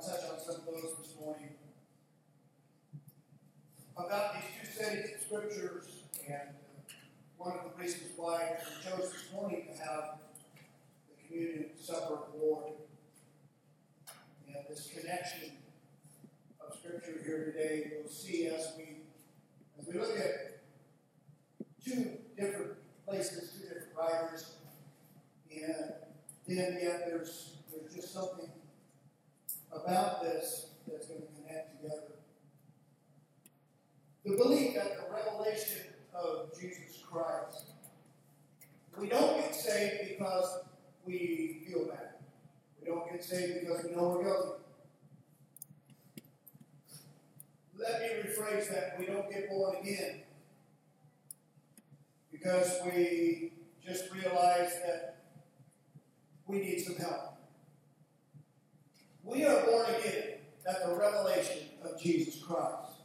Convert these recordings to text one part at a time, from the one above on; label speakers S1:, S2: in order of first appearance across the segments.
S1: to touch on some of those this morning. About these two settings of scriptures, and uh, one of the reasons why we chose this morning to have the communion supper of the Lord. And this connection of scripture here today, we'll see as we as we look at two different places, two different writers, and then yet there's there's just something about this that's going to connect together. The belief that the revelation of Jesus Christ, we don't get saved because we feel bad. We don't get saved because we know we're guilty. Let me rephrase that. We don't get born again because we just realize that we need some help. We are born again at the revelation of Jesus Christ.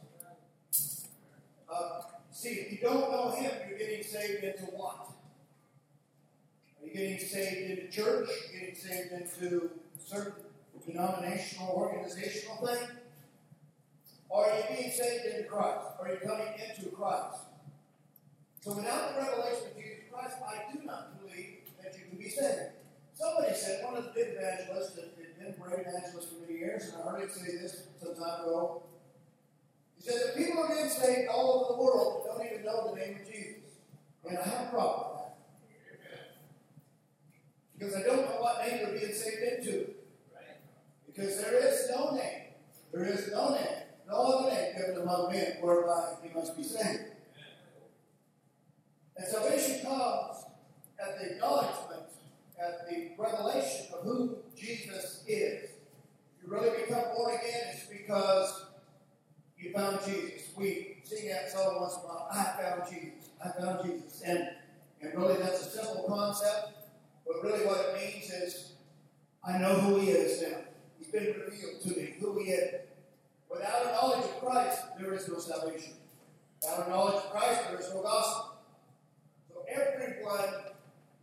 S1: Uh, see, if you don't know Him, you're getting saved into what? Are you getting saved into church? Are you getting saved into certain denominational, organizational thing? Or are you being saved into Christ? Are you coming into Christ? So without the revelation of Jesus Christ, I do not believe that you can be saved. Somebody said, one of the big evangelists that had been a great evangelist for many years, and I heard him say this some time ago. He said that people are getting saved all over the world don't even know the name of Jesus. And I have a problem with that. Because I don't know what name they're being saved into. Because there is no name. There is no name. No other name given among men whereby he must be saved. And salvation comes at the acknowledgement revelation of who Jesus is. You really become born again, it's because you found Jesus. We sing that song once in a while, I found Jesus. I found Jesus. And, and really that's a simple concept, but really what it means is I know who he is now. He's been revealed to me, who he is. Without a knowledge of Christ, there is no salvation. Without a knowledge of Christ, there is no gospel. So everyone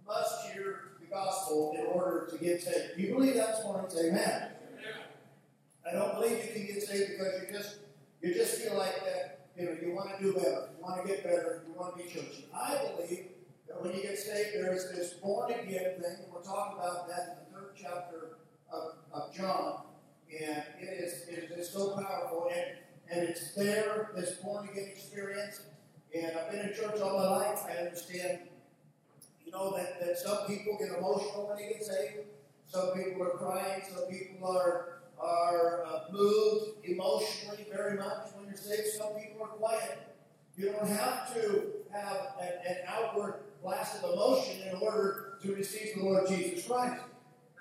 S1: must hear gospel in order to get saved. Do you believe that's morning? Say amen. I don't believe you can get saved because you just you just feel like that, you know, you want to do better, you want to get better, you want to be churchy. I believe that when you get saved, there is this born again thing, and we'll talk about that in the third chapter of, of John. And it is it is so powerful and and it's there, this born again experience. And I've been in church all my life. I understand you know that, that some people get emotional when they get saved. Some people are crying. Some people are are uh, moved emotionally very much when you're saved. Some people are quiet. You don't have to have an, an outward blast of emotion in order to receive the Lord Jesus Christ.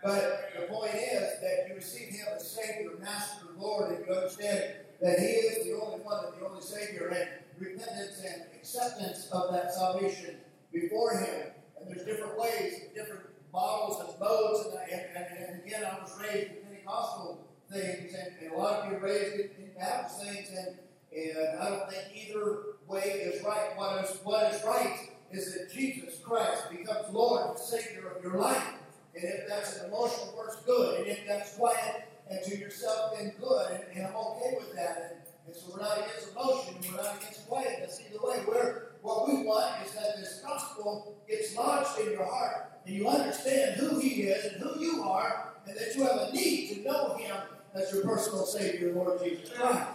S1: But the point is that you receive Him as Savior, Master, Lord, and you understand that He is the only one and the only Savior, and repentance and acceptance of that salvation before Him and there's different ways, different models and modes. And, and, and, and again, I was raised in Pentecostal things, and, a lot of you raised in, in Baptist things, and, and I don't think either way is right. What is, what is right is that Jesus Christ becomes Lord and Savior of your life. And if that's an emotional works, good. And if that's quiet and to yourself, then good. And, and I'm okay with that. And, and so we're not against emotion, we're not against quietness either way. We're what we want is that this gospel gets lodged in your heart and you understand who He is and who you are, and that you have a need to know Him as your personal Savior, Lord Jesus Christ.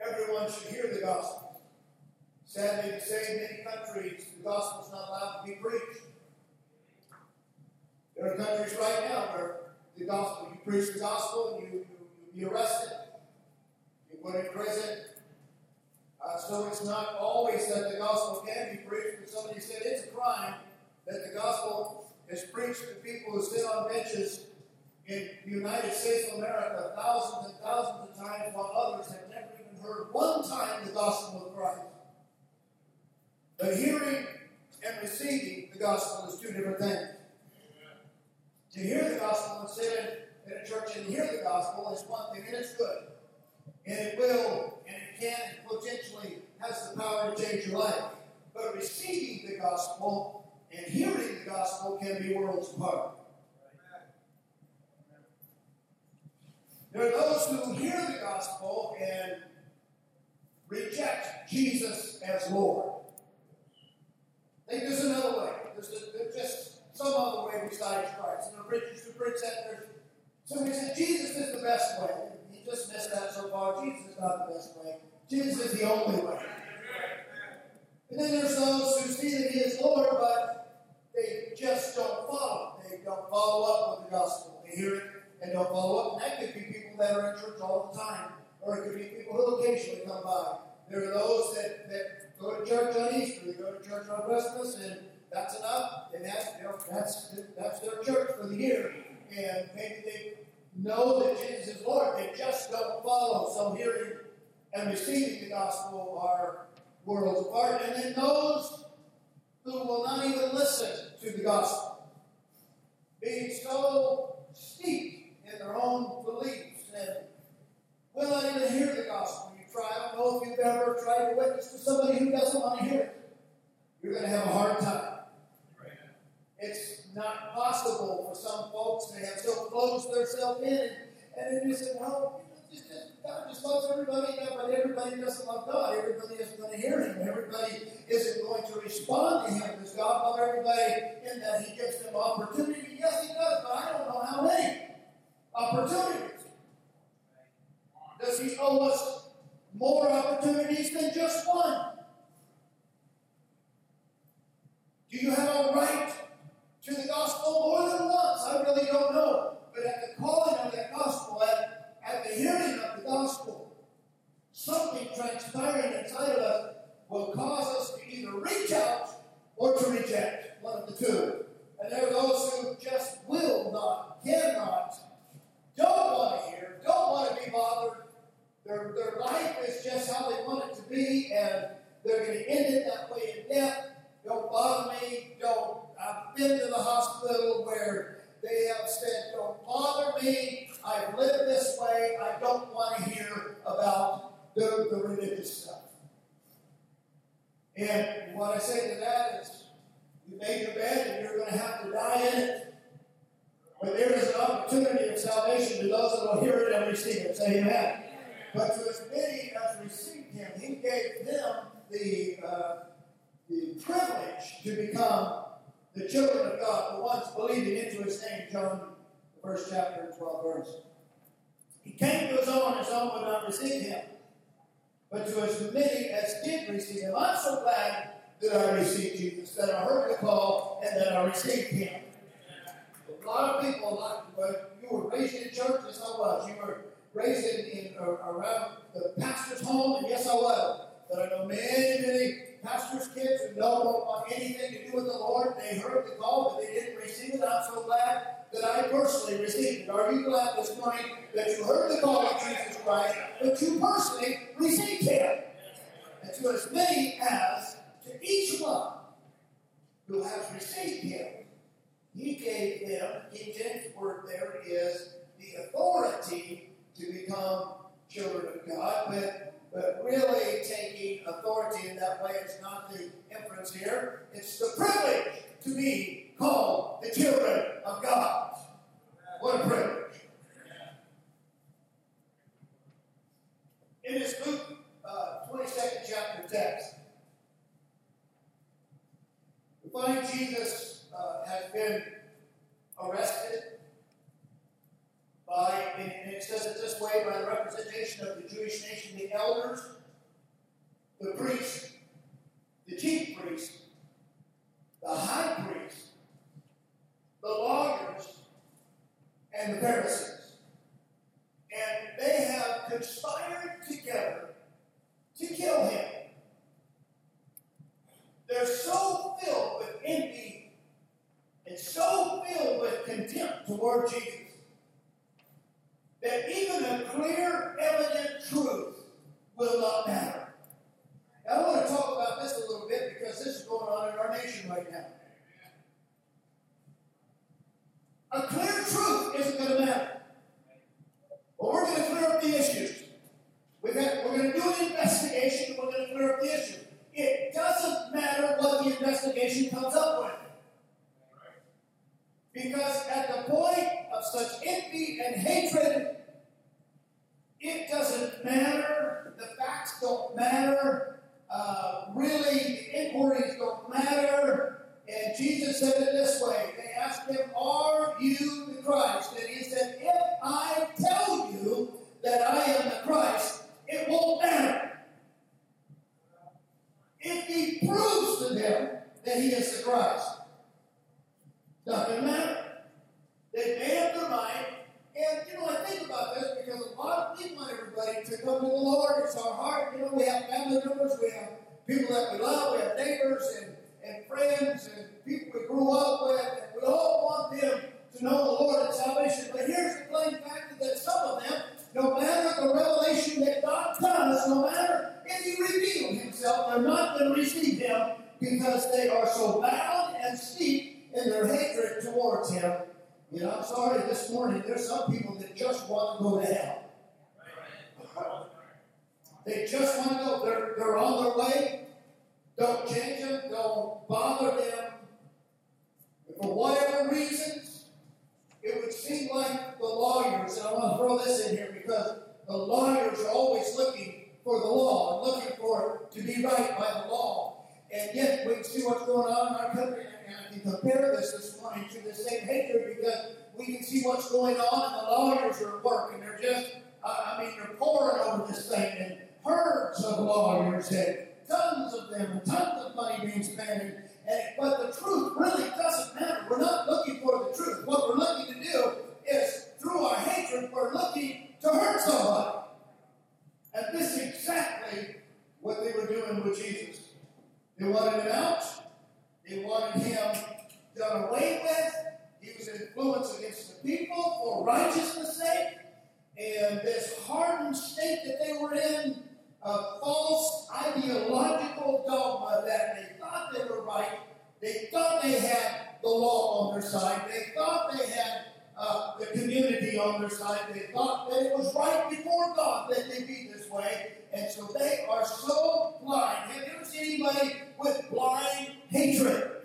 S1: Everyone should hear the gospel. Sadly to say, in many countries, the gospel is not allowed to be preached. There are countries right now where the gospel, you preach the gospel and you, you, you be arrested, you put in prison, uh, so it's not always that the gospel can be preached, but somebody said it's a crime that the gospel is preached to people who sit on benches in the United States of America thousands and thousands of times, while others have never even heard one time the gospel of Christ. But hearing and receiving the gospel is two different things. To hear the gospel and sit in, a church and hear the gospel is one thing, and it's good. And it will, and can, potentially has the power to change your life. But receiving the gospel and hearing the gospel can be worlds apart. There are those who hear the gospel and reject Jesus as Lord. Think there's another way. There's, there's just some other way besides Christ. And the preachers who preach that, somebody said Jesus is the best way. He just missed that so far. Jesus is not the best way. Jesus is the only way. And then there's those who see that He is Lord, but they just don't follow. They don't follow up with the gospel. They hear it and don't follow up. And that could be people that are in church all the time, or it could be people who occasionally come by. There are those that, that go to church on Easter, they go to church on Christmas, and that's enough. And that's, you know, that's, that's their church for the year. And maybe they know that Jesus is Lord, they just don't follow. So hearing and receiving the gospel are worlds apart. And then those who will not even listen to the gospel, being so steep in their own beliefs and will not even hear the gospel. You try, I don't know if you've ever tried to witness to somebody who doesn't want to hear it. You're going to have a hard time. It's not possible for some folks to have so closed themselves in, and, then you say, well, God just loves everybody, but everybody doesn't love God. Everybody isn't going to hear Him. Everybody isn't going to respond to Him. Does God love everybody in that He gives them opportunity? Yes, He does, but I don't know how many opportunities. Does He owe us more opportunities than just one? Do you have a right to the gospel more than once? I really don't know. But at the calling of that gospel, at, at the hearing of the gospel, something transpiring inside of us will cause us to either reach out or to reject. One of the two. And there are those who just will not, cannot, don't want to hear, don't want to be bothered. Their, their life is just how they want it to be, and they're going to end it that way in death. 22nd chapter text, we find Jesus uh, has been arrested by, and it says it this way, by the representation of the Jewish nation, the elders, the priests, the chief priests, the high priests, the lawyers, and the Pharisees. And they have conspired together to kill him. They're so filled with envy and so filled with contempt toward Jesus that even a clear, evident truth will not matter. Now, I want to talk about this a little bit because this is going on in our nation right now. A clear truth isn't going to matter. But we're going to clear up the issues. We're going to do an investigation and we're going to clear up the issue. It doesn't matter what the investigation comes up with. Because at the point of such envy and hatred, it doesn't matter. The facts don't matter. Uh, really, the inquiries don't matter. And Jesus said it this way They asked him, Are you the Christ? And he said, If I tell you that I am the Christ, it won't matter. If he proves to them that he is the Christ, doesn't matter. They made up their mind. And, you know, I think about this because a lot of people want everybody to come to the Lord. It's our heart. You know, we have family members, we have people that we love, we have neighbors and, and friends and people They just want to go. They're, they're on their way. Don't change them. Don't bother them. For whatever reasons, it would seem like the lawyers, and I want to throw this in here because the lawyers are always looking for the law and looking for to be right by the law. And yet we see what's going on in our country, and I can compare this this morning to the same hatred because we can see what's going on, and the lawyers are at work, and they're just, I mean, they're poring over this thing, and herds of lawyers, and tons of them, tons of money being spent, and, and, but the truth really doesn't matter. We're not looking for the truth. What we're looking to do is, through our hatred, we're looking to hurt somebody. And this is exactly what they were doing with Jesus. They wanted him out. They wanted him done away with. He was an influence against the people for righteousness' sake. And this hardened state that they were in, a false ideological dogma that they thought they were right, they thought they had the law on their side, they thought they had uh, the community on their side, they thought that it was right before God that they be this way, and so they are so blind. Have you ever seen anybody with blind hatred?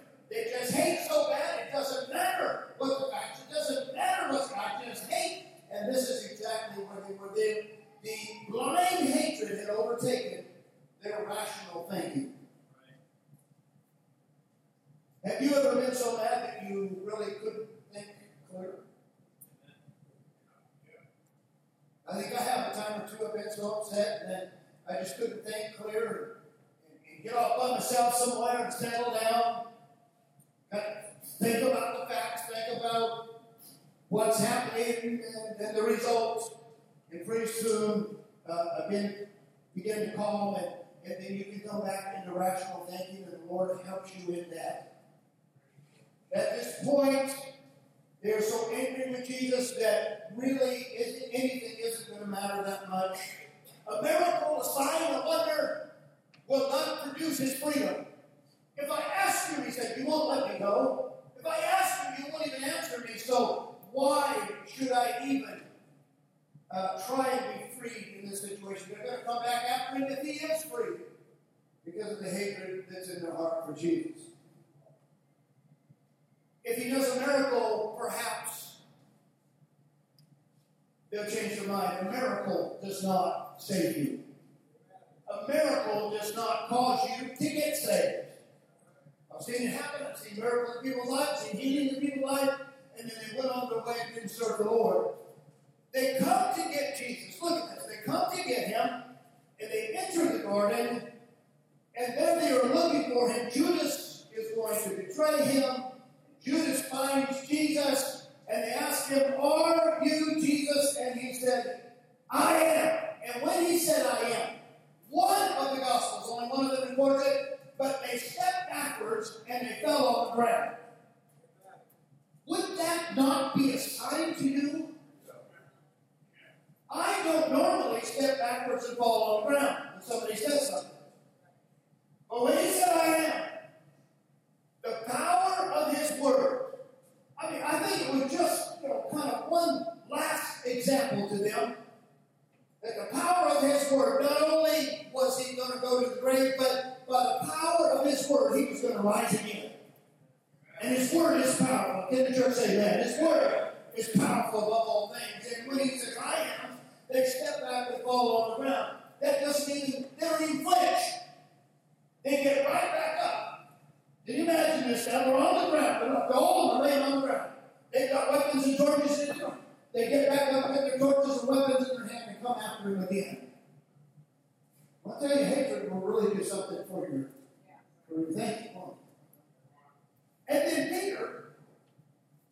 S1: Finds Jesus, and they ask him, Are you Jesus? And he said, I am. And when he said, I am, one of the Gospels, only one of them records it, but they stepped backwards and they fell on the ground. Would that not be a sign to you? I don't normally step backwards and fall on the ground when somebody says something. But when he said, I am, the power of his word, I mean, I think it was just, you know, kind of one last example to them that the power of his word, not only was he going to go to the grave, but by the power of his word, he was going to rise again. And his word is powerful. Can the church say that? His word is powerful above all things. And when he says, I am, they step back and fall on the ground. That doesn't even, they don't even flinch. They get right back up. Can you imagine this now? We're on the ground. They're not all are laying on the ground. They've got weapons and torches in them. They get back up, get their torches and weapons in their hand, and come after him again. I'll tell you, hatred will really do something for your, for your thinking. And then Peter,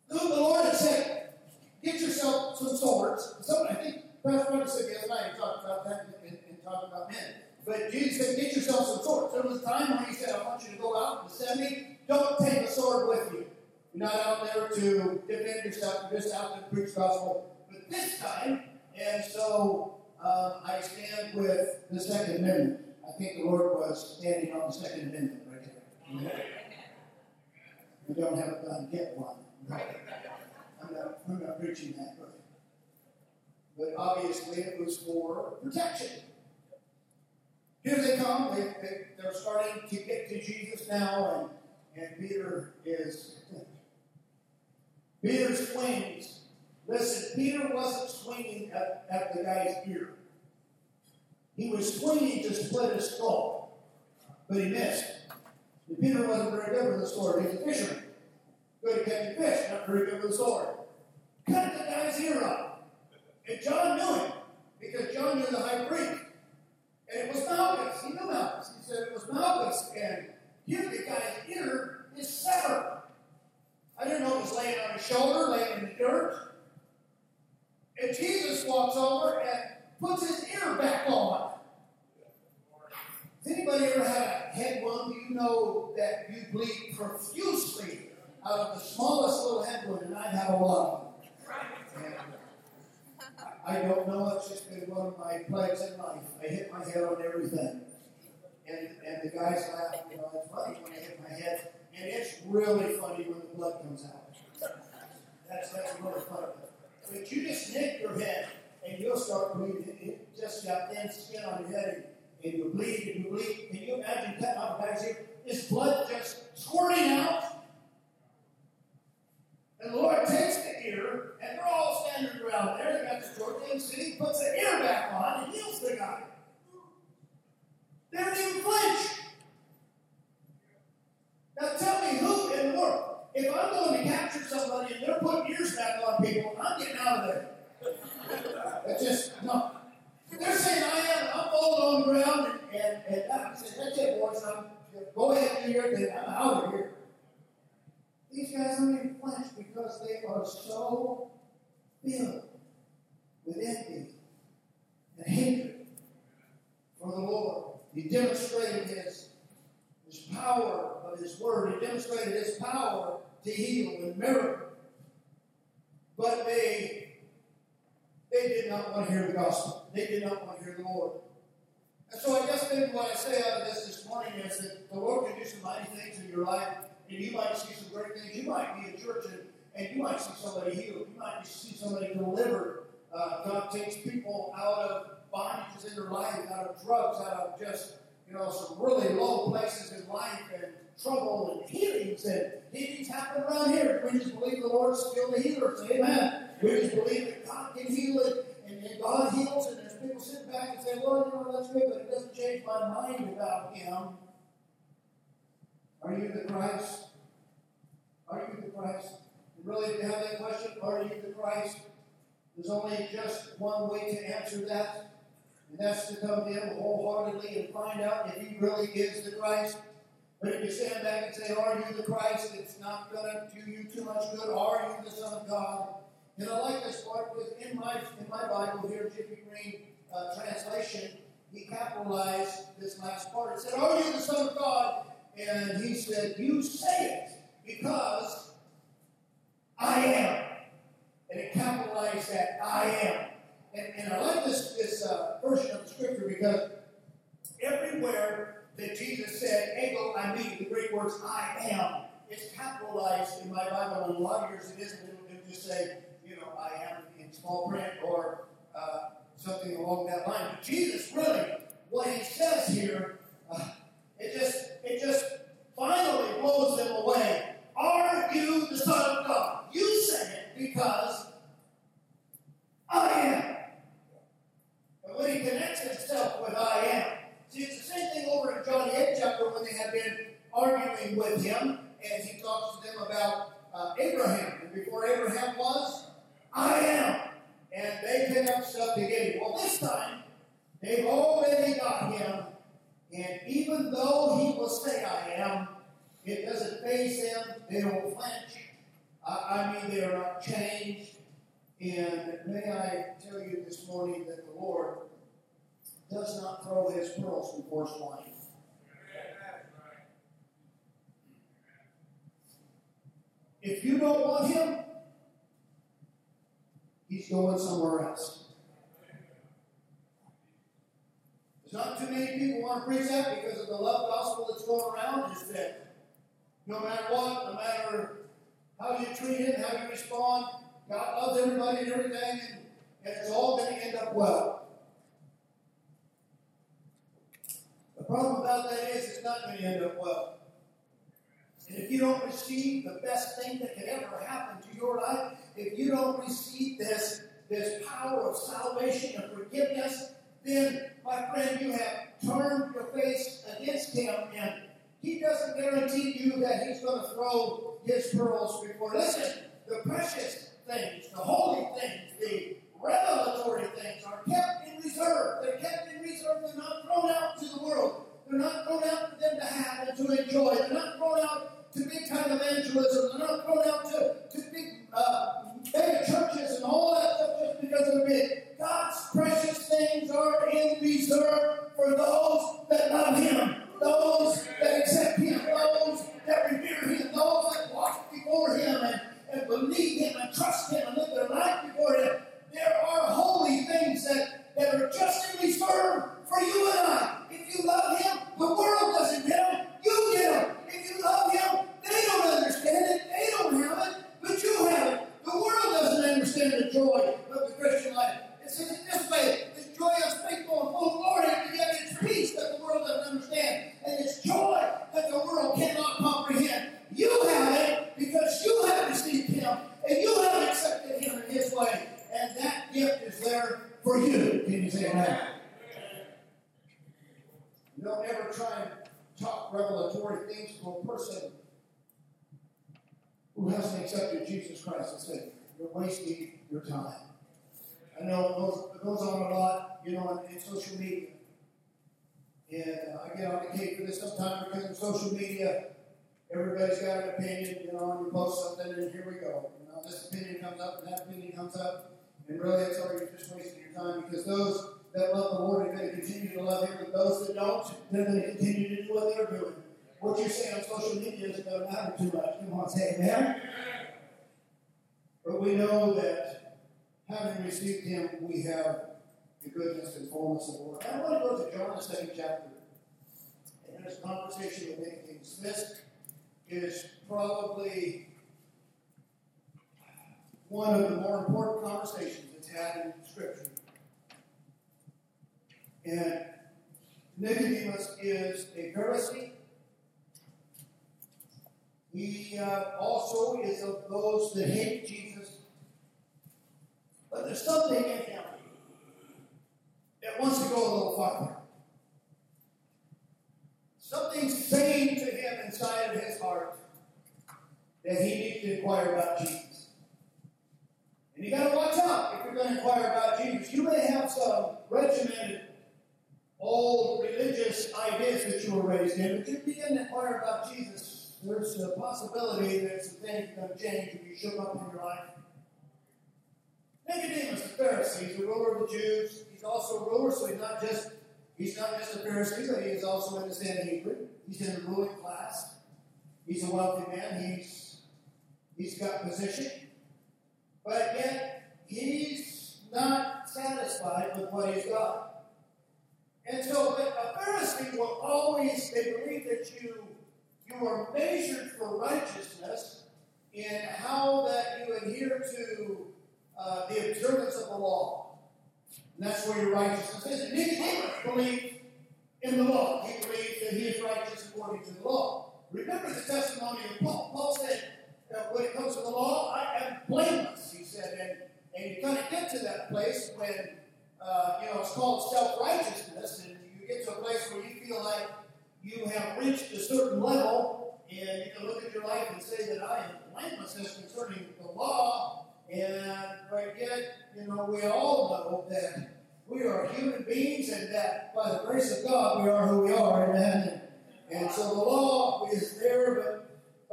S1: whom the Lord had said, get yourself some swords. Some, I think Pastor Ronnie said the other night, he talked about that and, and talked about men. But Jesus said, get yourself some swords. There was a time when he said, I want you to go out and defend me. Don't take a sword with you. You're not out there to defend yourself. You're just out to preach the gospel. But this time, and so um, I stand with the Second Amendment. I think the Lord was standing on the Second Amendment there. You don't have a gun, get one. I'm not, I'm not preaching that, but, but obviously it was for protection. Here they come. They, they're starting to get to Jesus now, and, and Peter is. Peter swings. Listen, Peter wasn't swinging at, at the guy's ear. He was swinging to split his skull, but he missed. And Peter wasn't very good with the sword. He's a fisherman. Good at catching fish, not very good with the sword. Cut the guy's ear off. And John knew it, because John knew the high priest. And it was Malchus. He knew Malchus. He said it was Malchus. And here the guy's ear is severed. I didn't know it was laying on his shoulder, laying in the dirt. And Jesus walks over and puts his ear back on. Has anybody ever had a head wound? You know that you bleed profusely out of the smallest little head wound, and I've had a lot of them. I don't know. It's just been one of my plagues in life. I hit my head on everything. And, and the guys laugh, you know, it's funny when I hit my head. And it's really funny when the blood comes out. That's, that's really funny. But you just nick your head and you'll start bleeding. It just got thin skin on your head and, and you bleed and you bleed. Can you imagine cutting off a guy's? This blood just squirting out. And the Lord takes the ear, and they're all standing around there. They got the in the city, puts the ear back on, and heals the guy. They don't even flinch. Now tell me who in the world, if I'm going to capture somebody and they're putting ears back on people, I'm getting out of there. That's just, no. Go ahead and do your thing, I'm out of here. These guys don't even flinch because they are so filled with envy and hatred for the Lord. He demonstrated his, his power of his word. He demonstrated his power to heal and miracle. But they they did not want to hear the gospel. They did not want to hear the Lord. And so I guess maybe what I say out of this this morning is that the Lord can do some mighty things in your life and you might see some great things. You might be in church and, and you might see somebody healed. You might see somebody delivered. Uh, God takes people out of bondages in their life, out of drugs, out of just you know some really low places in life and trouble and healings and healings happen around here. We just believe the Lord's still the healer. Say amen. We just believe that God can heal it and, and God heals it. People sit back and say, well, you know, that's good, but it doesn't change my mind about Him. Are you the Christ? Are you the Christ? And really, if you have that question, are you the Christ? There's only just one way to answer that, and that's to come to Him wholeheartedly and find out if He really is the Christ. But if you stand back and say, Are you the Christ? It's not going to do you too much good. Are you the Son of God? And I like this part because in my in my Bible here, Jimmy Green uh, translation, he capitalized this last part. It said, Are you the Son of God? And he said, You say it because I am. And it capitalized that I am. And, and I like this, this uh, version of the scripture because everywhere that Jesus said, ego eimi, the Greek words I am, it's capitalized in my Bible. And a lot of yours it isn't. It will just say, you know, I am in small print or uh, something along that line. But Jesus really, what he says here, uh, it just it just finally blows them away. Are you the Son of God? You said it because I am. And when he connects himself with I am, see, it's the same thing over in John 8 chapter when they have been arguing with him, and he talks to them about uh, Abraham. And before Abraham was, I am get him. Well, this time, they've already got him, and even though he will say, I am, it doesn't faze them. They don't flinch. I, I mean, they are not changed. And may I tell you this morning that the Lord does not throw his pearls before swine. If you don't want him, he's going somewhere else. There's not too many people want to preach that because of the love gospel that's going around. Is that no matter what, no matter how you treat him, how you respond, God loves everybody and everything, and, and it's all going to end up well. The problem about that is it's not going to end up well. And if you don't receive the best thing that could ever happen to your life, if you don't receive this, this power of salvation and forgiveness, then, my friend, you have turned your face against Him, and He doesn't guarantee you that He's going to throw His pearls before. Listen, the precious things, the holy things, the revelatory things are kept in reserve. They're kept in reserve. They're not thrown out to the world. They're not thrown out for them to have and to enjoy. They're not thrown out to big time evangelism. They're not thrown out to, to big uh, mega churches and all that stuff just because they're big. God's precious things are in reserve for those that love Him, those that accept Him, those that revere Him, those that walk before Him and, and believe Him and trust Him and live their life before Him. There are holy things that, that are just in reserve for you and I. If you love Him, the world doesn't get Him. You get Him. If you love Him, they don't understand it. They don't have it, but you have it. The world doesn't understand the joy of the Christian life. It's in this way. It's joy unspeakable and full of glory, and yet it's peace that the world doesn't understand. And it's joy that the world cannot comprehend. You have it because you have received Him, and you have accepted Him in His way. And that gift is there for you. Can you say amen? Don't ever try talk revelatory things to a person who hasn't accepted Jesus Christ as Savior. You're wasting your time. I know it goes, on a lot, you know, in, in social media. And uh, I get on the cake for this sometimes because in social media, everybody's got an opinion, you know, and you post something, and here we go. You know, this opinion comes up, and that opinion comes up, and really, it's all you're just wasting your time because those that love the Lord continue to love Him, but those that don't, they're going to continue to do what they're doing. What you say on social media to matter too much. Come on, say amen. But we know that having received Him, we have the goodness and fullness of the Lord. I want to go to John, the second chapter. And this conversation with Nicodemus. This is probably one of the more important conversations that's had in Scripture. And Nicodemus is a Pharisee. He uh, also is of those that hate Jesus. But there's something in him that wants to go a little farther. Something's saying to him inside of his heart that he needs to inquire about Jesus. And you got to watch out if you're going to inquire about Jesus. You may have some regimented old religious ideas that you were raised in, but you begin to inquire about Jesus, there's a possibility that some things are going change if you shook up in your life. Nicodemus, the Pharisee, he's a ruler of the Jews. He's also a ruler, so he's not just he's not just a Pharisee, but he is also in the Sanhedrin. He's in the ruling class. He's a wealthy man. He's he's got position, but yet he's not satisfied with what he's got. And so, a Pharisee will always, they believe that you, you are measured for righteousness in how that you adhere to uh, the observance of the law. And that's where your righteousness is. And Nicodemus believed in the law. He believed that he is righteous according to the law. Remember the testimony of Paul. Paul said, that when it comes to the law, I am blameless, he said. And, and you kind of get to that place when uh, you know, it's called self-righteousness, and you get to a place where you feel like you have reached a certain level, and you can look at your life and say that I am blameless concerning the law, and but yet you know, we all know that we are human beings and that by the grace of God we are who we are. Amen. And so the law is there, but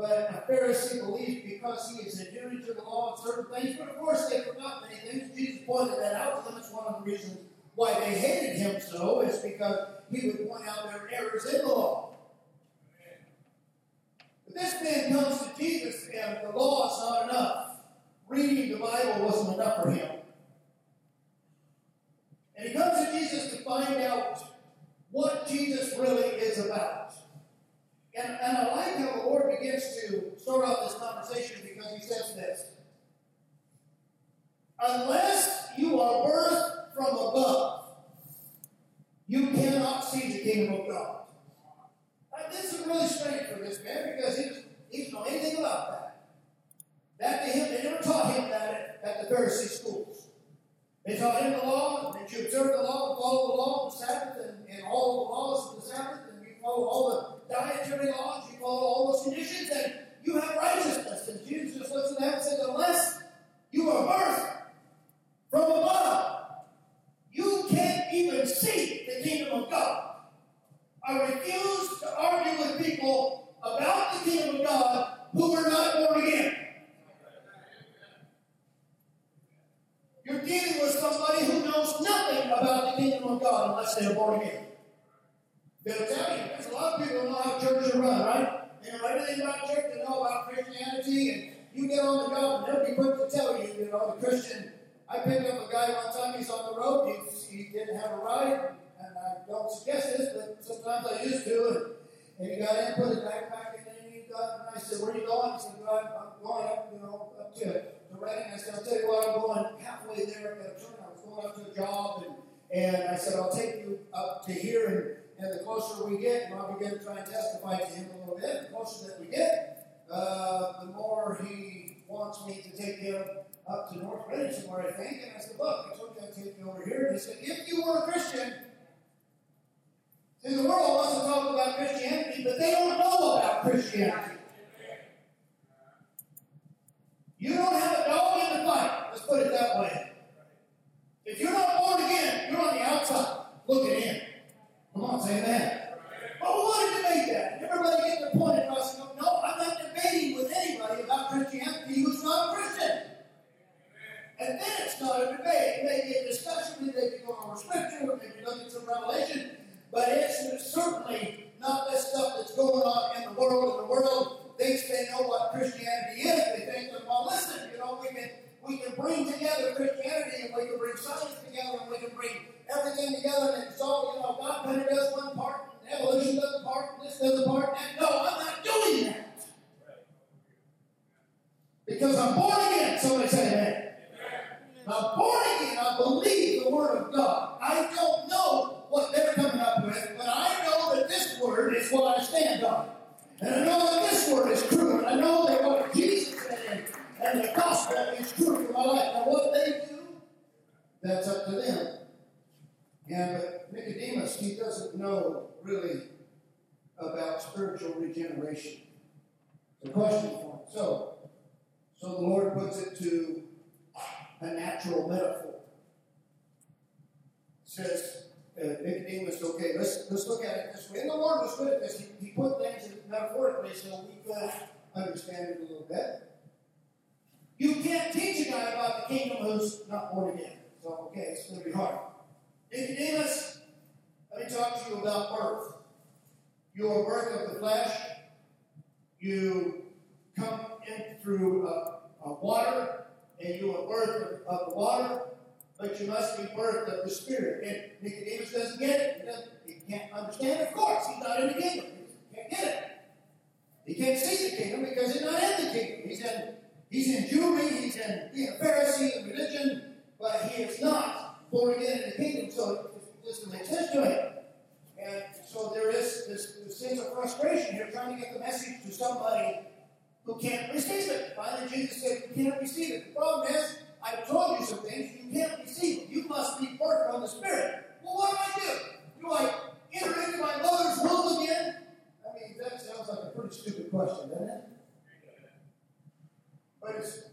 S1: but a Pharisee believes because he is adhering to the law of certain things, but of course they forgot many things. Jesus pointed that out to them. It's one of the reasons why they hated him so, is because he would point out their errors in the law. But this man comes to Jesus, and the law is not enough. Reading the Bible wasn't enough for him. And he comes to Jesus to find out what Jesus really is about. And, and I like how begins to start off this conversation because he says this Unless you are birthed from above, you cannot see the kingdom of God. Now, this is really strange for this man because he, doesn't know anything about that. That to him, they never taught him that at, at the Pharisee schools. They taught him the law, that you observe the law and follow the law of the Sabbath and, and all the laws of the Sabbath, and you follow all the dietary laws, you follow all those conditions, and you have righteousness. And Jesus just looks at that and says, Unless you are birthed from above, you can't even see the kingdom of God. I refuse to argue with people about the kingdom of God who are not born again. You're dealing with somebody who knows nothing about the kingdom of God unless they're born again. They'll tell you. There's a lot of people who know how churches are run, right? They know everything about church. They know about Christianity, and you get on the job, and they'll be quick to tell you, you know, the Christian. I picked up a guy one time. He's on the road. He, he didn't have a ride, and I don't suggest this, but sometimes I used to. And, he got in, put his backpack in, and he got. And I said, "Where are you going?" He said, well, "I'm going up, you know, up to to Reading." I said, "I'll tell you what, I'm going halfway there at a turn. I was going up to a job, and and I said, I'll take you up to here, and, and the closer we get, and I'll begin to try and testify to him a little bit. The closer that we get, uh, the more he wants me to take him up to North Reading somewhere, I think. And I said, Look, I told you I'd take you over here. And he said, If you were a Christian, the world wants to talk about Christianity, but they don't know about Christianity. You don't have a dog in the fight. Let's put it that way. If you're not born again, you're on the outside looking in. Come on, say that. But we want to debate that. Everybody get their point across and go, no, I'm not debating with anybody about Christianity who's not a Christian. And then it's not a debate. It may be a discussion, maybe they can go over scripture, maybe look at some revelation, but it's certainly not this stuff that's going on in the world. And the world thinks they know what Christianity is. They think that, well, listen, you know, we can we can bring together Christianity and we can bring science together and we can bring everything together and it's all, you know, God kind of does one part and evolution does a part and this does a part. And no, I'm not doing that. Because I'm born again. Somebody say amen. I'm born again. I believe the Word of God. I don't know what they're coming up with, but I know that this Word is what I stand on. And I know that this Word is true. And I know that what Jesus said and the gospel is true for my life. Now, what they do, that's up to them. And but Nicodemus, he doesn't know really about spiritual regeneration. It's a question for him. So, so the Lord puts it to a natural metaphor. says, uh, Nicodemus, okay, let's, let's look at it this way. And the Lord was good at this. He, he put things metaphorically so we could understand it a little bit. You can't teach a guy about the kingdom who's not born again. So, okay, it's going to be hard. Nicodemus, let me talk to you about birth. You are birth of the flesh. You come in through water, and you are birth of, the water, but you must be birth of the Spirit. And Nicodemus doesn't get it. He, doesn't, he can't understand. Of course, he's not in the kingdom. He can't get it. He can't see the kingdom because he's not in the kingdom. He's in He's in Jewry, he's in being a Pharisee religion, but he is not born again in the kingdom, so it doesn't make sense to him. And so there is this, this sense of frustration here, trying to get the message to somebody who can't receive it. Finally, Jesus said, You can't receive it. The problem is, I've told you some things, you can't receive. You must be birthed from the Spirit. Well, what do I do? Do I enter into my mother's womb again? I mean, that sounds like a pretty stupid question, doesn't it? But it's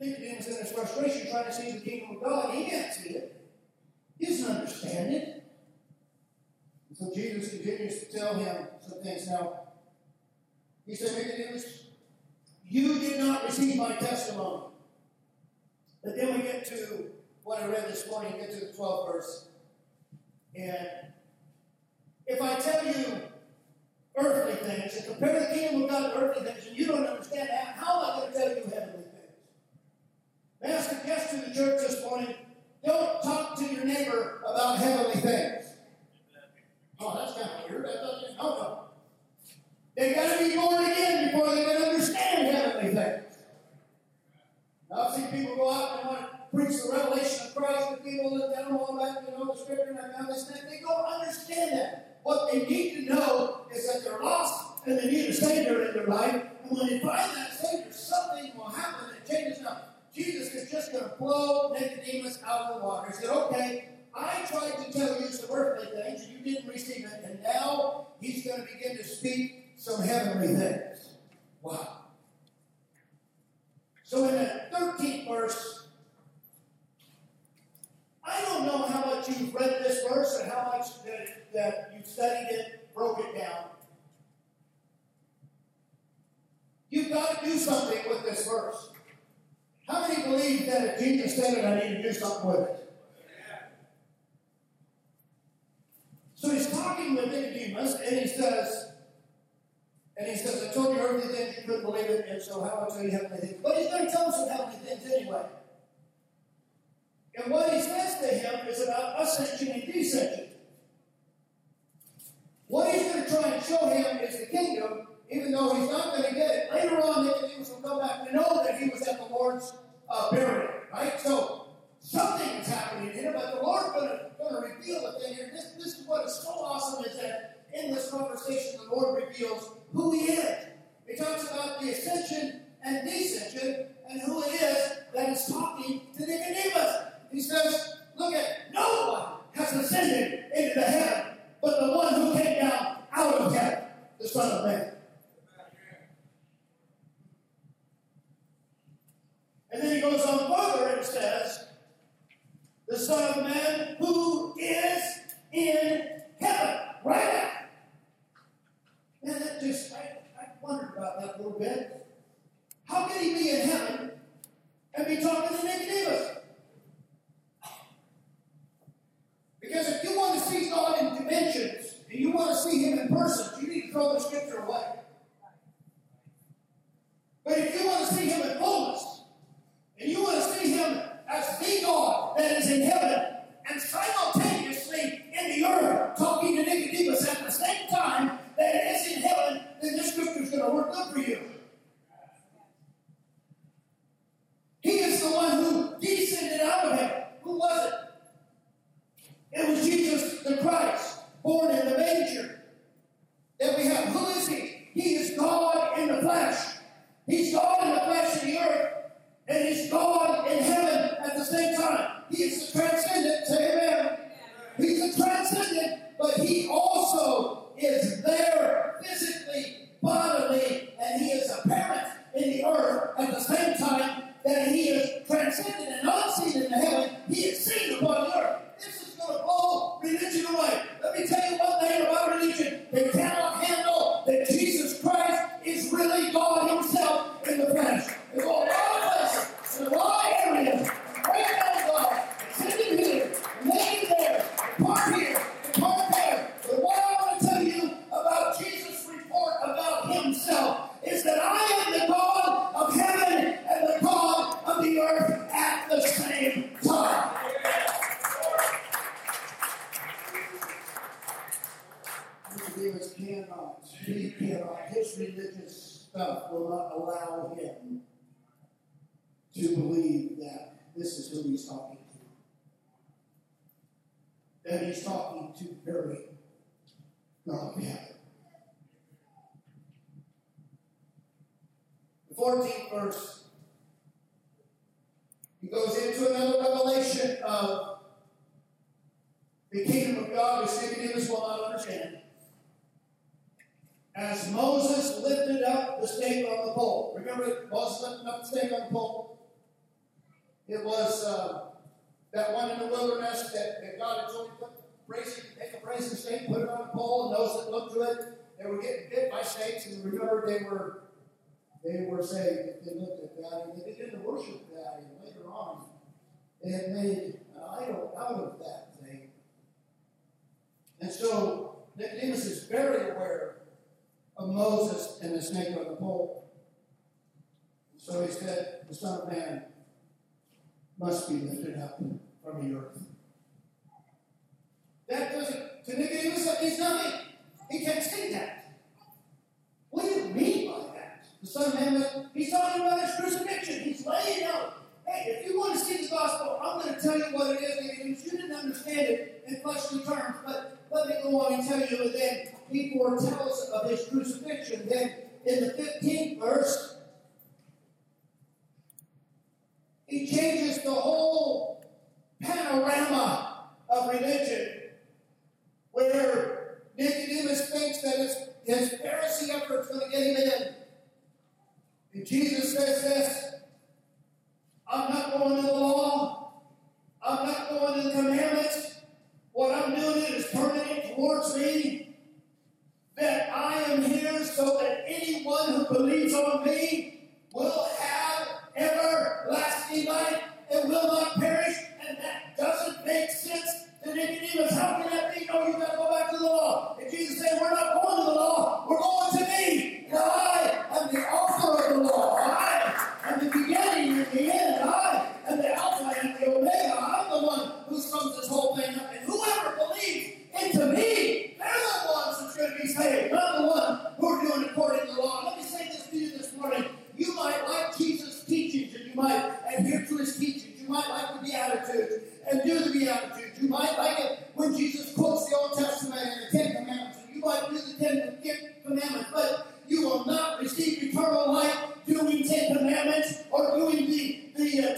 S1: Nicodemus in his frustration trying to see the kingdom of God, he can't see it. He doesn't understand it. So Jesus continues to tell him some things. Now, he said, Nicodemus, you did not receive my testimony. But then we get to what I read this morning, get to the 12th verse. And if I tell you earthly things and compare the kingdom of God to earthly things, and you don't understand that, how am I going to tell you heavenly things? May I suggest to the church this morning, don't talk to your neighbor about heavenly things. Oh, that's kind of weird. That doesn't, no, no. They got to be born again before they can understand heavenly things. I've seen people go out and want to preach the revelation of Christ to people that don't know about, you know, the scripture and that this and They don't understand that. What they need to know is that they're lost and they need a Savior in their life. And when they find that Savior, something will happen that changes them. Jesus is just going to blow Nicodemus out of the water. He said, okay, I tried to tell you some earthly things, and you didn't receive it, and now he's going to begin to speak some heavenly things. Wow. So in the 13th verse, I don't know how much you've read this verse and how much that, that you've studied it, broke it down. You've got to do something with this verse. How many believe that if Jesus said it, I need to do something with it? So he's talking with Nicodemus, and he says, and he says, I told you earthly things, you couldn't believe it, and so how I tell you heavenly things. But he's going to tell us some heavenly things anyway. And what he says to him is about ascension and descension. What he's going to try and show him is the kingdom, even though he's not going to get it. Later on, Nicodemus will come back to know that he was at the Lord's uh, burial, right? So something is happening in here, but the Lord's going to, going to reveal the thing here. This, this is what is so awesome is that in this conversation, the Lord reveals who He is. He talks about the ascension and descension and who it is that is talking to Nicodemus. He says, Look at no one has ascended into the heaven but the one who came down out of heaven, the Son of Man. And then he goes on further and says, The Son of Man who is in heaven, right now. And that just, I, I wondered about that a little bit. How can he be in heaven and be talking to Nicodemus? Because if you want to see God in dimensions and you want to see Him in person, you need to throw the scripture away. But if you want to see Him in fullness, and you want to see Him as the God that is in heaven and simultaneously in the earth, talking to Nicodemus at the same time that it is in heaven, then this scripture is going to work good for you. He is the one who descended out of heaven. Who was it? It was Jesus the Christ, born in the manger. That we have. Who is he? He is God in the flesh. He's God in the flesh in the earth, and he's God time. He is the transcendent. Say amen. He's transcendent, but he also is there physically, bodily, and he is apparent in the earth at the same time that he is transcendent and unseen in the heaven. He is seen upon the earth. This is going to blow religion away. Let me tell you one thing about religion. They cannot handle that Jesus Christ is really God Himself in the flesh. In a lot of places, in a lot of areas, break down God, send Him here, lay Him there, part here, part there. But what I want to tell you about Jesus' report about Himself is that I am the God of heaven and the God of the earth at the same time. Nicodemus cannot, he cannot, his religious stuff will not allow him to believe that this is who he's talking to. That he's talking to very God of heaven. The 14th verse, he goes into another revelation of the kingdom of God, which Nicodemus will not understand. As Moses lifted up the stake on the pole. Remember Moses lifting up the stake on the pole? It was uh, that one in the wilderness that, that God had told him to brazen, make a brazen snake, put it on a pole, and those that looked to it, they were getting bit by snakes, and remember they were they were saying if they looked at that and they began to worship that, and later on they had made an idol out of that thing. And so Nicodemus is very aware of Moses and the snake on the pole. So he said, The Son of Man must be lifted up from the earth. That doesn't, to Nicodemus, that means nothing. He can't say that. What do you mean by that? The Son of Man, he's talking about his crucifixion. He's laying out. Hey, if you want to see the gospel, I'm going to tell you what it is. You didn't understand it in fleshly terms, but let me go on and tell you. And then he foretells of his crucifixion. Then in the 15th verse, he changes the whole panorama of religion where Nicodemus thinks that his, his Pharisee effort is going to get him in. And Jesus says this I'm not going to the law, I'm not going to the commandments. What I'm doing is turning it towards me. That I am here so that anyone who believes on me will have everlasting life and will not perish. And that doesn't make sense to Nicodemus. How can that be? No, you've got to go back to the law. And Jesus said, We're not going to the law, we're going to me. And I am the author of the law. I am the beginning and the end. Might adhere to his teachings. You might like the Beatitudes and do the Beatitudes. You might like it when Jesus quotes the Old Testament and the Ten Commandments. And you might do the Ten Commandments, but you will not receive eternal life doing Ten Commandments or doing the, the uh,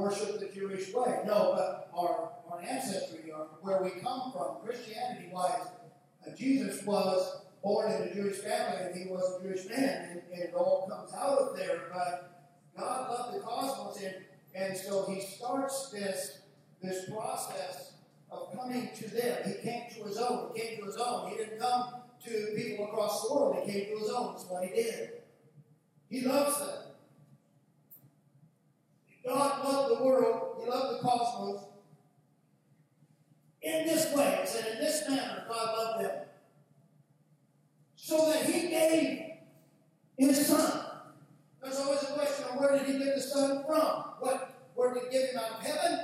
S1: worship the Jewish way. No, but our, our ancestry, our, where we come from, Christianity wise, uh, Jesus was born in a Jewish family and he was a Jewish man, and, and it all comes out of there. But God loved the cosmos, and, and so he starts this, this process of coming to them. He came to his own. He came to his own. He didn't come to people across the world. He came to his own. That's what he did. He loves them. God loved the world, He loved the cosmos. In this way, it said, in this manner, God loved them. So that He gave His Son. There's always a question of where did He give the Son from? What, where did He give Him out of heaven?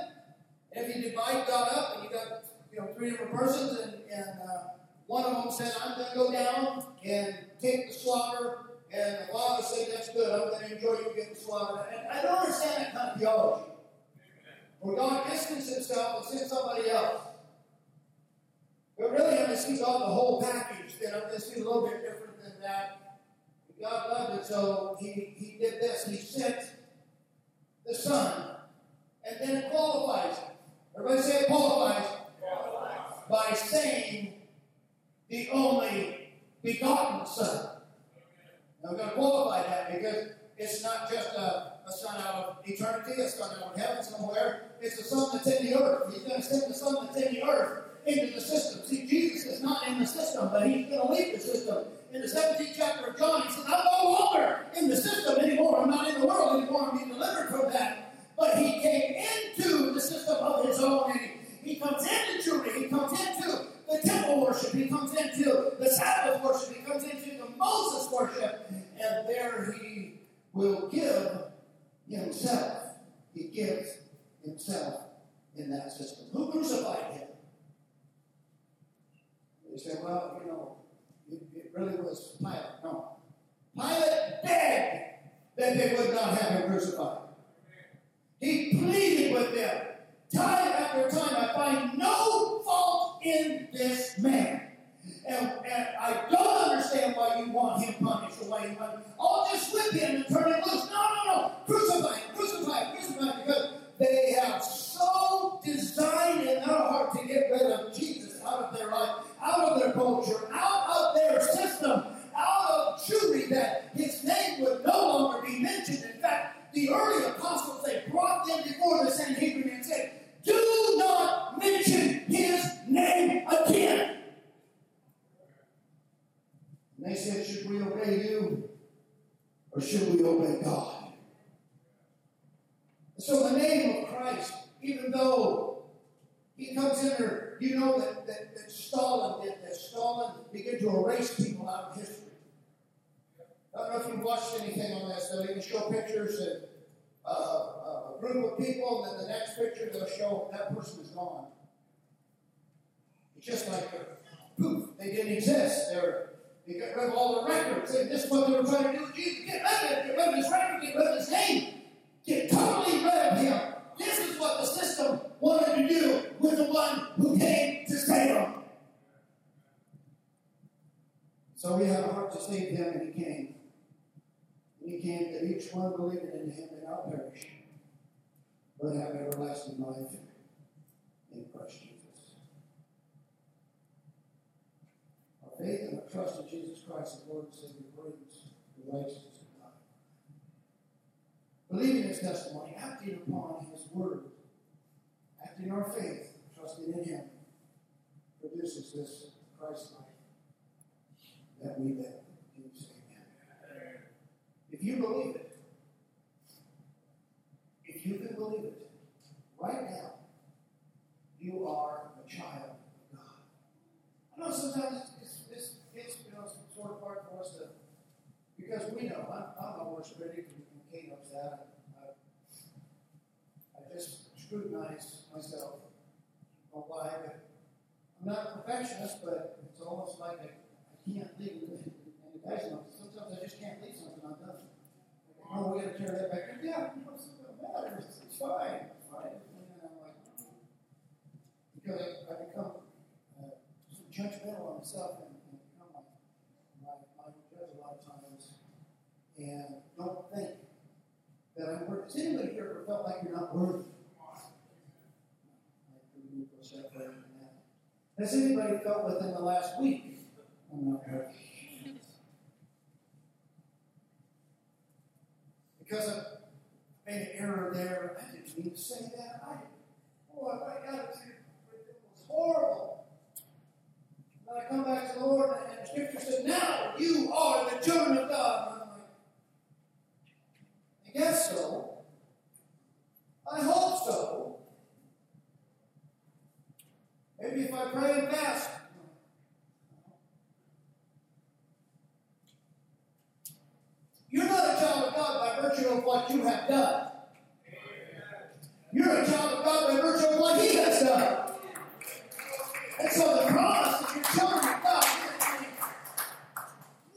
S1: And if you divide God up and you got you know three different persons, and, and uh, one of them said, I'm going to go down and take the slaughter and the father said, That's good. I'm going to enjoy you getting slaughtered. And I don't understand that kind of theology. Where God distanced himself and sent somebody else. But really, I'm going to see God the whole package. Then I'm going to see a little bit different than that. God loved it, so he, he did this. He sent the Son and then it qualifies. Everybody say it qualifies. qualifies. By saying the only begotten Son. I'm going to qualify that because it's not just a, a son out of eternity, a son out of heaven somewhere. It's a son that's in the earth. He's going to send the son that's in the earth into the system. See, Jesus is not in the system, but he's going to leave the system. In the 17th chapter of John, he says, I'm no longer in the system anymore. I'm not in the world anymore. I'm being delivered from that. But he came into the system of his own, and he, comes into Jewry. He comes into the temple worship. He comes into the Sabbath worship. He comes into Moses worship. And there he will give himself. He gives himself in that system. Who crucified him? They say, well, you know, it, it really was Pilate. No. Pilate begged that they would not have him crucified. He pleaded with them. Time after time, I find no fault in this man. And, and I don't understand why you want him punished why you want him. I'll just whip him and turn him loose. No, no, no. Crucify him, crucify him, crucify him. Because they have so designed in their heart to get rid of Jesus out of their life, out of their culture, out of their system, out of Jewry that his name would no longer be mentioned. In fact, the early apostles, they brought them before the Sanhedrin and said, Do not mention his name again. And they said, Should we obey you or should we obey God? So the name of Christ, even though he comes in there, you know that, that, that Stalin did this. Stalin began to erase people out of history. I don't know if you've watched anything on this. They'll even show pictures of uh, a group of people, and then the next picture they'll show that person is gone. It's just like uh, poof, they didn't exist. They're, they got rid of all the records. And this is what they were trying to do with Jesus. Get rid of it. Get rid of his record. Get rid of his name. Get totally rid of him. This is what the system wanted to do with the one who came to save him. So we have a heart to save him, and he came. And he came that each one believing in him may not perish, but have everlasting life in Christ Jesus. Our faith and our trust in Jesus Christ, the Lord and Savior, brings the righteousness of God. Believing his testimony, acting upon his word, acting our faith, trusting in him, produces this Christ life that we live. Amen? If you believe it, you can believe it, right now, you are a child of God. I know sometimes it's, it's, it's you know, sort of hard for us to, because we know, I'm, I'm a worse critic, and Kate knows that. I, I just scrutinize myself. Lie, but I'm not a perfectionist, but it's almost like I, can't leave it. And sometimes I just can't leave something undone. Oh, we got to tear that back. Yeah, you know, It's, it's fine. Fine. I'm like, because I, become judgmental on myself and, and become my judge a lot of times and don't think that I'm worth. Has anybody here ever felt like you're not worthy? Has anybody felt within the last week? Because I made an error there. I didn't mean to say that. I, got my God, it it was horrible. And I come back to the Lord, and the scripture said, Now you are the children of God. And I'm like, I guess so. I hope so. Maybe if I pray and fast, by virtue of what you have done. You're a child of God by virtue of what He has done. And so the promise that you're children of God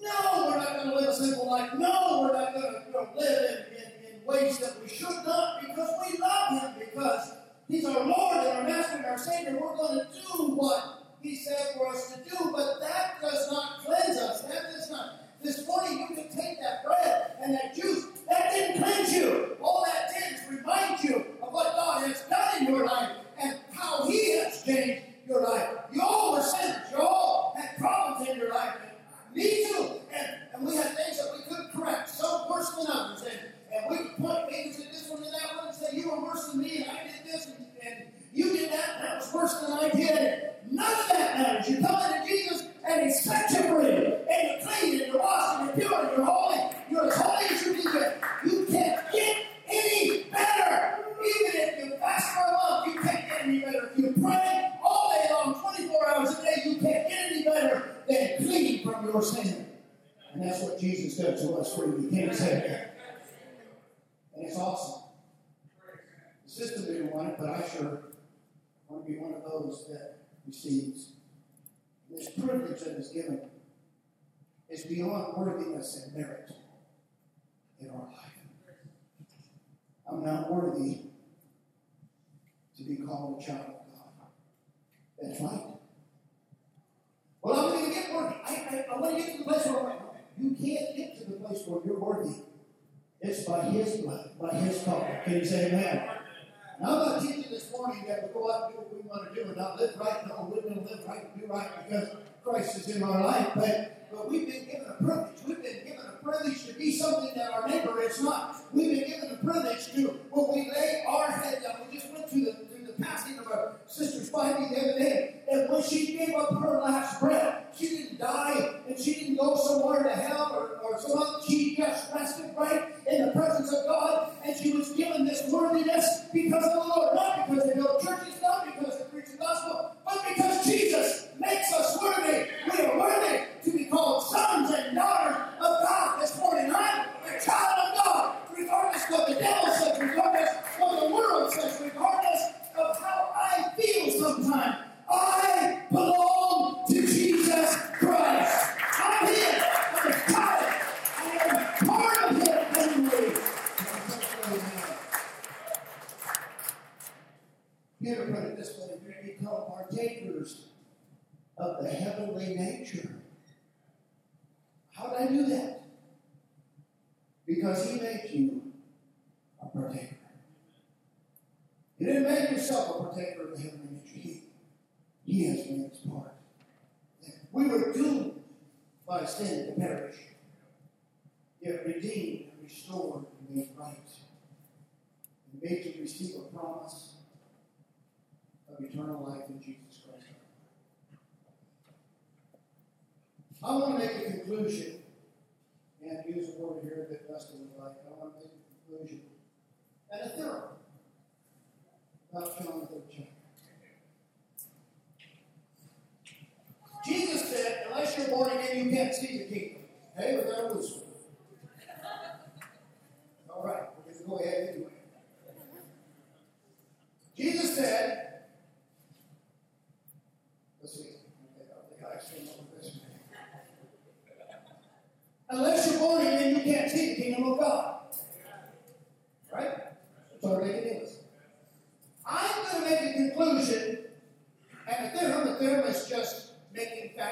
S1: no, we're not going to live a simple life. No, we're not going to you know, live in, in, in ways that we should not because we love Him, because He's our Lord and our Master and our Savior. We're going to do what He said for us to do, but that does not cleanse us. That does not. This morning, you can take that bread and that juice. That didn't cleanse you. All that did is remind you of what God has done in your life and how He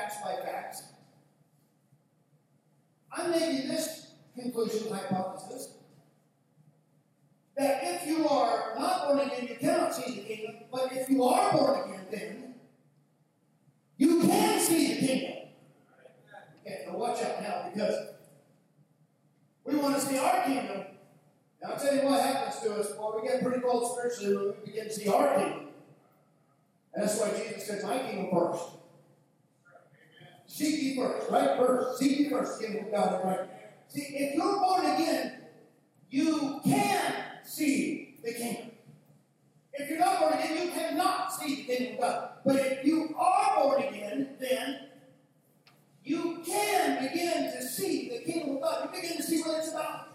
S1: facts by facts. I'm making this conclusion hypothesis that if you are not born again, you cannot see the kingdom, but if you are born again, then you can see the kingdom. Okay, now watch out now because we want to see our kingdom. Now I'll tell you what happens to us. Well, we get pretty cold spiritually when we begin to see our kingdom. And that's why Jesus said, My kingdom first. Seek ye first, right? First. Seek ye first, kingdom of God, right? See, if you're born again, you can see the kingdom. If you're not born again, you cannot see the kingdom of God. But if you are born again, then you can begin to see the kingdom of God. You begin to see what it's about.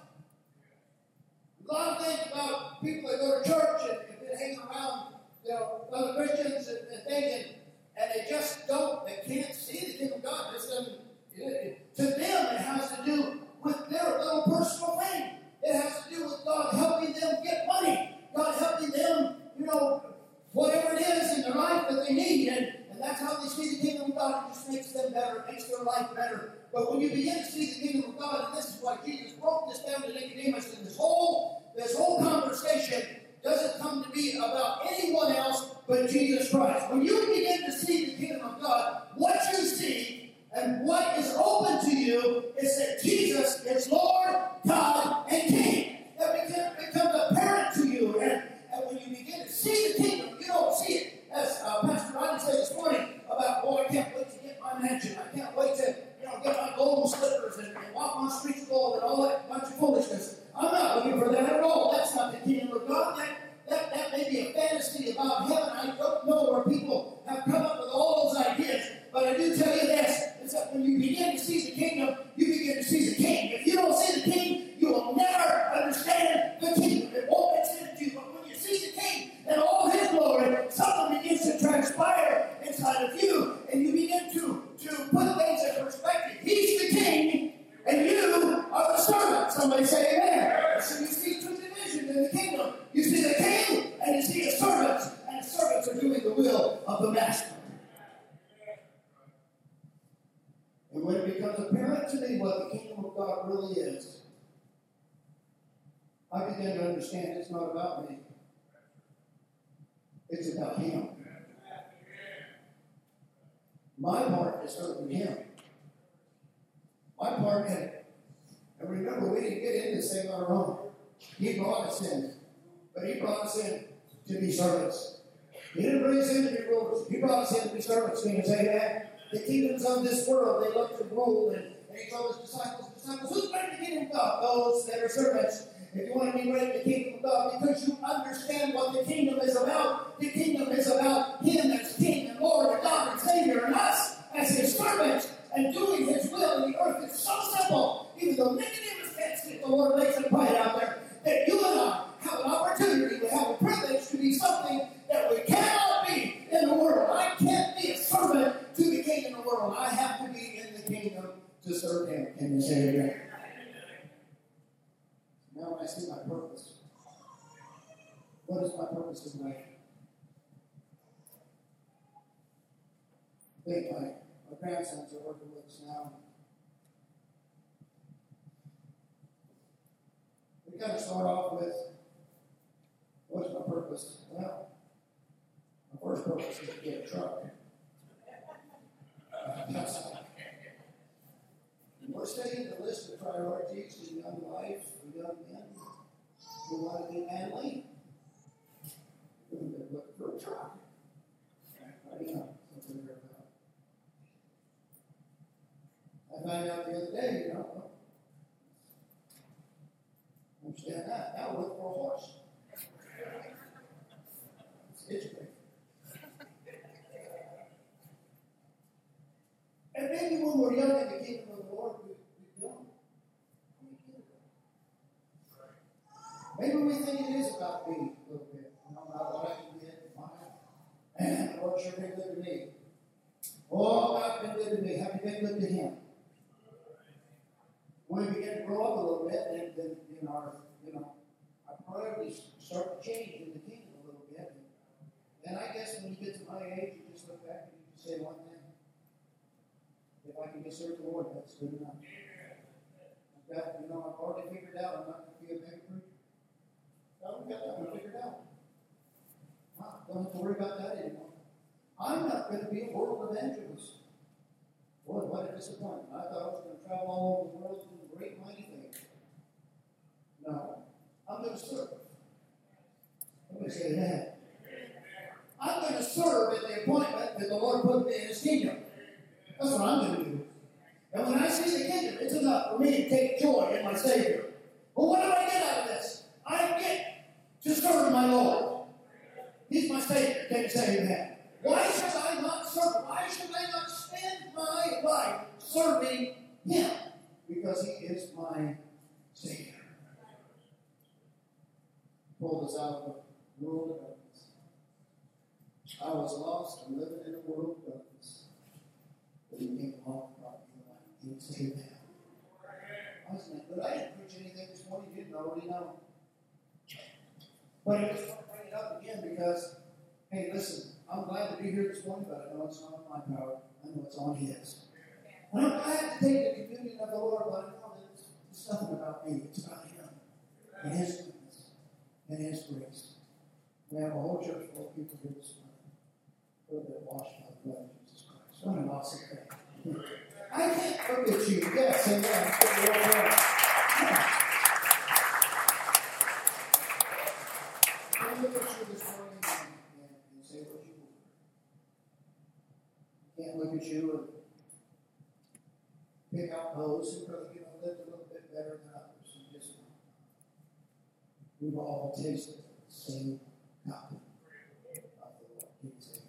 S1: A lot of things about people that go to church and, and hanging around, you know, other Christians and, and things, and they just don't, they can't see the kingdom of God. This doesn't, to them, it has to do with their little personal thing. It has to do with God helping them get money, God helping them, you know, whatever it is in their life that they need. And, and that's how they see the kingdom of God. It just makes them better, makes their life better. But when you begin to see the kingdom of God, and this is why Jesus broke this down to Nicodemus, and this whole this whole conversation doesn't come to be about anyone else but Jesus Christ. When you begin to see the kingdom of God, what you see and what is open to you is that Jesus is Lord, God, and King. That becomes apparent to you. And, and when you begin to see the kingdom, you don't see it, as uh, Pastor Rodney said this morning, about, oh, I can't wait to get my mansion. I can't wait to you know, get my golden slippers and, and walk on streets of gold Can you say amen? Now, when I see my purpose, what is my purpose in life? I think my, my grandsons are working with us now. We kind of start off with what's my purpose? Well, my first purpose is to get a truck. Uh, we're studying the list of priorities in young life for young men who want to be manly. They're looking for a truck. I found out the other day, you know, understand that. Now look for a horse. It's great. And maybe when we're young in the kingdom of the Lord, we, we don't. We get it. Maybe we think it is about me a little bit. You know, about what I can get. Man, the Lord sure been good to me. Oh, God's been good to me. Have you been good to Him? When we begin to grow up a little bit, then, then in our, you know, our priorities start to change in the kingdom a little bit. And I guess when you get to my age, you just look back and you just say one thing. If I can just serve the Lord, that's good enough. I've got, you know, I've already figured out I'm not going to be a mega I've got that figured out. I don't have to worry about that anymore. I'm not going to be a world evangelist. Boy, what a disappointment. I thought I was going to travel all over the world doing great, mighty things. No, I'm going to serve. Me say that. I'm going to serve in the appointment that the Lord put me in His kingdom. That's what I'm going to do. And when I see the kingdom, it's enough for me to take joy in my Savior. But what do I get out of this? I get to serve my Lord. He's my Savior. Can you say amen? Why should I not serve? Why should I not spend my life serving Him? Because He is my Savior. pulled us out of a world of darkness. I was lost and living in a world of darkness. But he came along and brought me to light. He saved me. Wasn't it? But I didn't preach anything this morning you didn't already know. But I just want to bring it up again because, hey, listen, I'm glad to be here this morning, but I know it's not my power. I know it's on His. And I'm glad to take the communion of the Lord, but I know that it's, it's nothing about me. It's about Him and His goodness and His grace. We have a whole church full of people here this morning who have washed by the blood of Jesus Christ. What an awesome thing. I can't look at you. Yes, amen. Yeah. Can't look at you this morning and, and, and say what you Can't look at you and pick out those who really, you know, lived a little bit better than others. And just, we've all tasted the same copy of the Lord. Can you say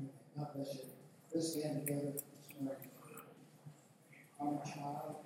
S1: amen? God bless you. Let's stand together this morning. I'm a child